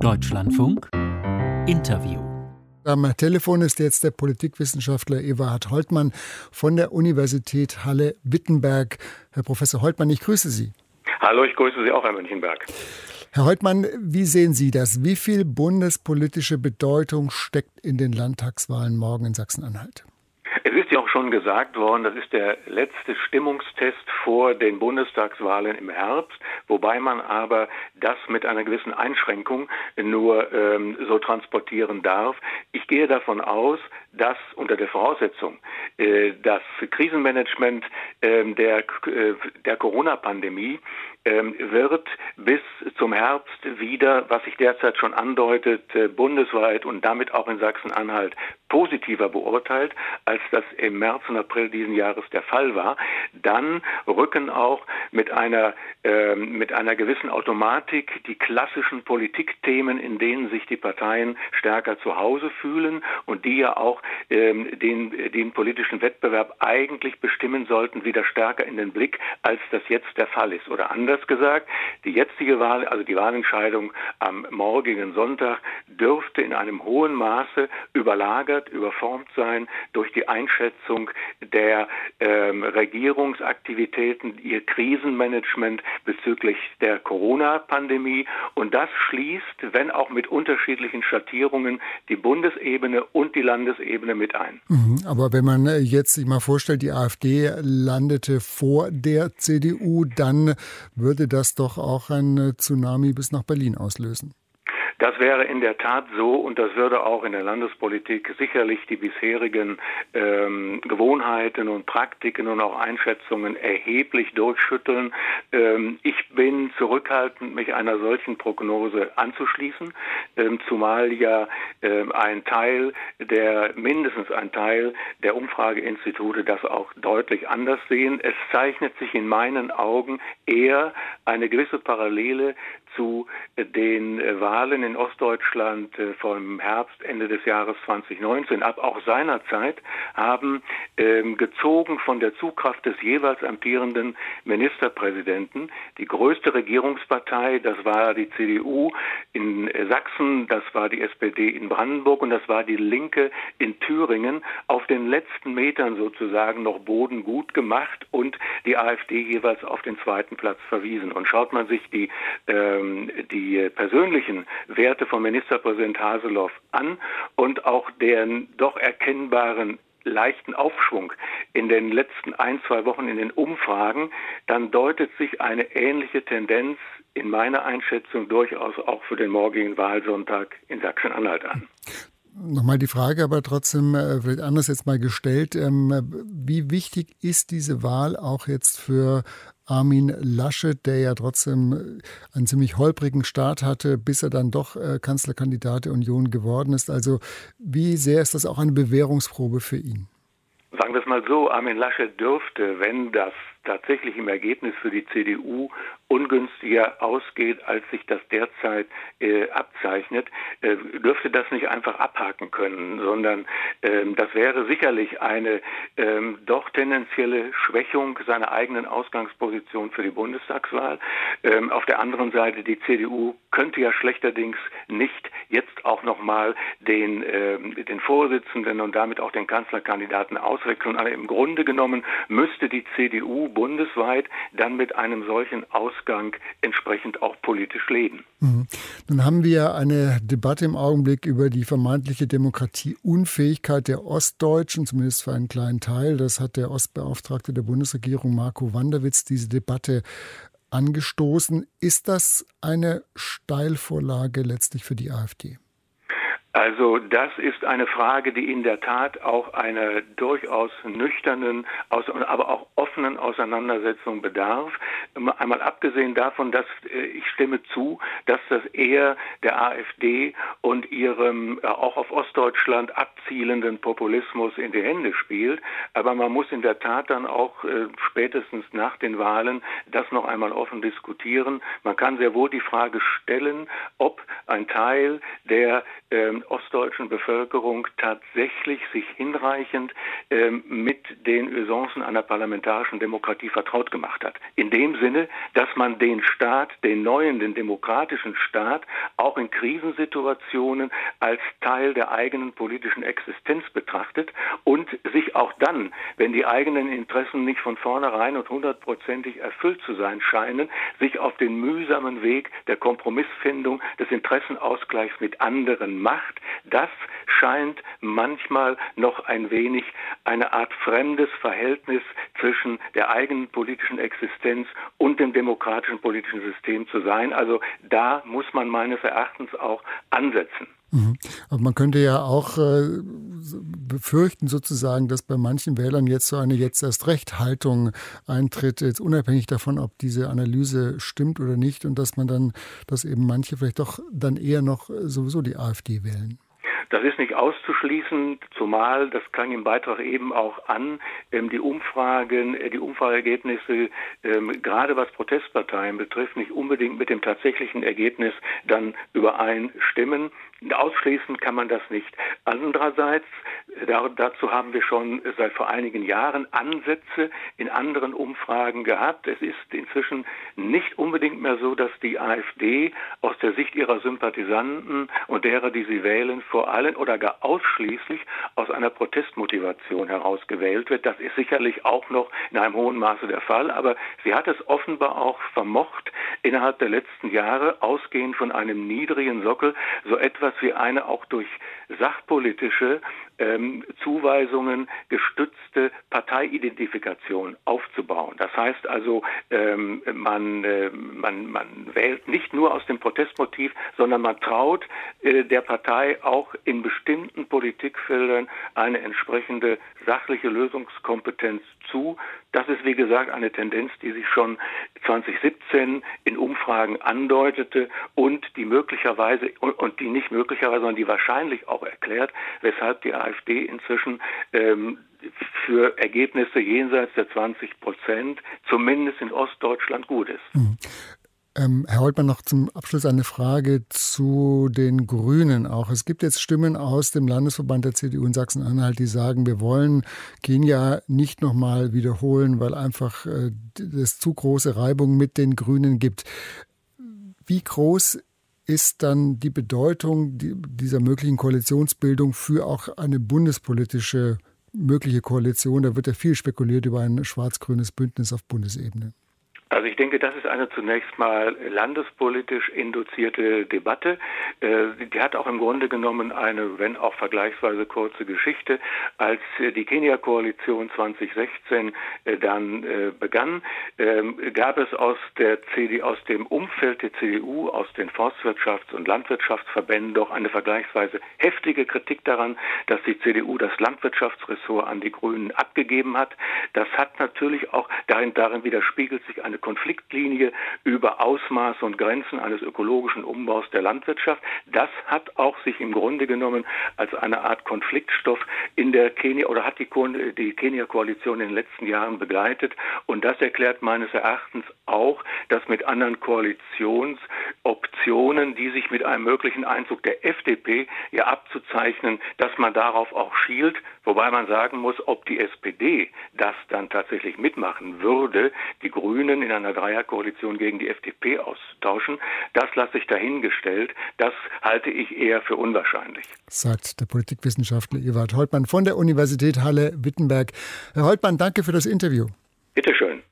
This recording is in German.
Deutschlandfunk Interview. Am Telefon ist jetzt der Politikwissenschaftler Eberhard Holtmann von der Universität Halle-Wittenberg. Herr Professor Holtmann, ich grüße Sie. Hallo, ich grüße Sie auch, Herr Münchenberg. Herr Holtmann, wie sehen Sie das? Wie viel bundespolitische Bedeutung steckt in den Landtagswahlen morgen in Sachsen-Anhalt? Es ist ja auch schon gesagt worden, das ist der letzte Stimmungstest vor den Bundestagswahlen im Herbst, wobei man aber das mit einer gewissen Einschränkung nur ähm, so transportieren darf. Ich gehe davon aus, dass unter der Voraussetzung, äh, das Krisenmanagement äh, der, äh, der Corona-Pandemie ähm, wird bis zum Herbst wieder, was sich derzeit schon andeutet, äh, bundesweit und damit auch in Sachsen-Anhalt positiver beurteilt, als das im März und April diesen Jahres der Fall war, dann rücken auch mit einer, äh, mit einer gewissen Automatik die klassischen Politikthemen, in denen sich die Parteien stärker zu Hause fühlen und die ja auch ähm, den, den politischen Wettbewerb eigentlich bestimmen sollten, wieder stärker in den Blick, als das jetzt der Fall ist. Oder anders gesagt, die jetzige Wahl, also die Wahlentscheidung am morgigen Sonntag, dürfte in einem hohen Maße überlagert, überformt sein durch die Einschätzung der ähm, Regierungsaktivitäten, ihr Krisenmanagement bezüglich der Corona-Pandemie. Und das schließt, wenn auch mit unterschiedlichen Schattierungen, die Bundesebene und die Landesebene mit ein. Mhm, aber wenn man äh, jetzt sich mal vorstellt, die AfD landete vor der CDU, dann würde das doch auch ein äh, Tsunami bis nach Berlin auslösen. Das wäre in der Tat so und das würde auch in der Landespolitik sicherlich die bisherigen ähm, Gewohnheiten und Praktiken und auch Einschätzungen erheblich durchschütteln. Ähm, ich bin zurückhaltend, mich einer solchen Prognose anzuschließen, ähm, zumal ja ähm, ein Teil der, mindestens ein Teil der Umfrageinstitute das auch deutlich anders sehen. Es zeichnet sich in meinen Augen eher eine gewisse Parallele zu den Wahlen in Ostdeutschland äh, vom Herbst, Ende des Jahres 2019 ab. Auch seinerzeit haben ähm, gezogen von der Zugkraft des jeweils amtierenden Ministerpräsidenten die größte Regierungspartei, das war die CDU in äh, Sachsen, das war die SPD in Brandenburg und das war die Linke in Thüringen, auf den letzten Metern sozusagen noch Boden gut gemacht und die AfD jeweils auf den zweiten Platz verwiesen. Und schaut man sich die ähm, die persönlichen Werte von Ministerpräsident Haseloff an und auch deren doch erkennbaren leichten Aufschwung in den letzten ein, zwei Wochen in den Umfragen, dann deutet sich eine ähnliche Tendenz in meiner Einschätzung durchaus auch für den morgigen Wahlsonntag in Sachsen-Anhalt an. Nochmal die Frage aber trotzdem äh, vielleicht anders jetzt mal gestellt. Ähm, wie wichtig ist diese Wahl auch jetzt für Armin Laschet, der ja trotzdem einen ziemlich holprigen Start hatte, bis er dann doch äh, Kanzlerkandidat der Union geworden ist? Also wie sehr ist das auch eine Bewährungsprobe für ihn? Sagen wir es mal so, Armin Laschet dürfte, wenn das tatsächlich im Ergebnis für die CDU ungünstiger ausgeht, als sich das derzeit äh, abzeichnet, äh, dürfte das nicht einfach abhaken können, sondern ähm, das wäre sicherlich eine ähm, doch tendenzielle Schwächung seiner eigenen Ausgangsposition für die Bundestagswahl. Ähm, auf der anderen Seite, die CDU könnte ja schlechterdings nicht jetzt auch nochmal den, ähm, den Vorsitzenden und damit auch den Kanzlerkandidaten auswechseln. Aber im Grunde genommen müsste die CDU bundesweit dann mit einem solchen Ausgang entsprechend auch politisch leben. Mhm. Nun haben wir eine Debatte im Augenblick über die vermeintliche Demokratieunfähigkeit der Ostdeutschen, zumindest für einen kleinen Teil. Das hat der Ostbeauftragte der Bundesregierung Marco Wanderwitz diese Debatte angestoßen. Ist das eine Steilvorlage letztlich für die AfD? Also das ist eine Frage, die in der Tat auch einer durchaus nüchternen, aber auch offenen Auseinandersetzung bedarf. Einmal abgesehen davon, dass äh, ich stimme zu, dass das eher der AfD und ihrem äh, auch auf Ostdeutschland abzielenden Populismus in die Hände spielt. Aber man muss in der Tat dann auch äh, spätestens nach den Wahlen das noch einmal offen diskutieren. Man kann sehr wohl die Frage stellen, ob ein Teil der ähm, ostdeutschen Bevölkerung tatsächlich sich hinreichend ähm, mit den Usancen einer parlamentarischen Demokratie vertraut gemacht hat. In dem Sinne, dass man den Staat, den neuen, den demokratischen Staat, auch in Krisensituationen als Teil der eigenen politischen Existenz betrachtet und sich auch dann, wenn die eigenen Interessen nicht von vornherein und hundertprozentig erfüllt zu sein scheinen, sich auf den mühsamen Weg der Kompromissfindung, des Interessenausgleichs mit anderen macht. Das scheint manchmal noch ein wenig eine Art fremdes Verhältnis zwischen der eigenen politischen Existenz und dem demokratischen politischen System zu sein. Also da muss man meines Erachtens auch ansetzen. Mhm. Aber man könnte ja auch äh, befürchten sozusagen, dass bei manchen Wählern jetzt so eine jetzt erst recht Haltung eintritt, jetzt unabhängig davon, ob diese Analyse stimmt oder nicht und dass man dann, dass eben manche vielleicht doch dann eher noch sowieso die AfD wählen. Das ist nicht auszuschließen, zumal, das klang im Beitrag eben auch an, ähm, die Umfragen, äh, die Umfrageergebnisse, ähm, gerade was Protestparteien betrifft, nicht unbedingt mit dem tatsächlichen Ergebnis dann übereinstimmen. Ausschließen kann man das nicht. Andererseits, dazu haben wir schon seit vor einigen Jahren Ansätze in anderen Umfragen gehabt. Es ist inzwischen nicht unbedingt mehr so, dass die AfD aus der Sicht ihrer Sympathisanten und derer, die sie wählen, vor allem oder gar ausschließlich aus einer Protestmotivation heraus gewählt wird. Das ist sicherlich auch noch in einem hohen Maße der Fall, aber sie hat es offenbar auch vermocht, innerhalb der letzten Jahre, ausgehend von einem niedrigen Sockel, so etwas etwas wie eine auch durch sachpolitische ähm, Zuweisungen gestützte Parteiidentifikation aufzubauen. Das heißt also, ähm, man, äh, man, man wählt nicht nur aus dem Protestmotiv, sondern man traut äh, der Partei auch in bestimmten Politikfeldern eine entsprechende sachliche Lösungskompetenz zu. Das ist, wie gesagt, eine Tendenz, die sich schon 2017 in Umfragen andeutete und die möglicherweise und die nicht möglicherweise, sondern die wahrscheinlich auch erklärt, weshalb die AfD inzwischen ähm, für Ergebnisse jenseits der 20 Prozent, zumindest in Ostdeutschland, gut ist. Mhm. Ähm, Herr Holtmann, noch zum Abschluss eine Frage zu den Grünen auch. Es gibt jetzt Stimmen aus dem Landesverband der CDU in Sachsen-Anhalt, die sagen, wir wollen Kenia nicht nochmal wiederholen, weil einfach äh, es zu große Reibung mit den Grünen gibt. Wie groß ist dann die Bedeutung dieser möglichen Koalitionsbildung für auch eine bundespolitische mögliche Koalition? Da wird ja viel spekuliert über ein schwarz-grünes Bündnis auf Bundesebene. Also ich denke, das ist eine zunächst mal landespolitisch induzierte Debatte. Äh, die hat auch im Grunde genommen eine, wenn auch vergleichsweise kurze Geschichte. Als die Kenia-Koalition 2016 äh, dann äh, begann, ähm, gab es aus der CD, aus dem Umfeld der CDU, aus den Forstwirtschafts- und Landwirtschaftsverbänden doch eine vergleichsweise heftige Kritik daran, dass die CDU das Landwirtschaftsressort an die Grünen abgegeben hat. Das hat natürlich auch darin, darin widerspiegelt sich eine Konfliktlinie über Ausmaße und Grenzen eines ökologischen Umbaus der Landwirtschaft. Das hat auch sich im Grunde genommen als eine Art Konfliktstoff in der Kenia oder hat die, die Kenia-Koalition in den letzten Jahren begleitet. Und das erklärt meines Erachtens auch, dass mit anderen Koalitionsoptionen, die sich mit einem möglichen Einzug der FDP ja abzuzeichnen, dass man darauf auch schielt, wobei man sagen muss, ob die SPD das dann tatsächlich mitmachen würde, die Grünen in einer Dreierkoalition gegen die FDP austauschen. Das lasse ich dahingestellt. Das halte ich eher für unwahrscheinlich. Sagt der Politikwissenschaftler Ewald Holtmann von der Universität Halle-Wittenberg. Herr Holtmann, danke für das Interview. Bitte schön.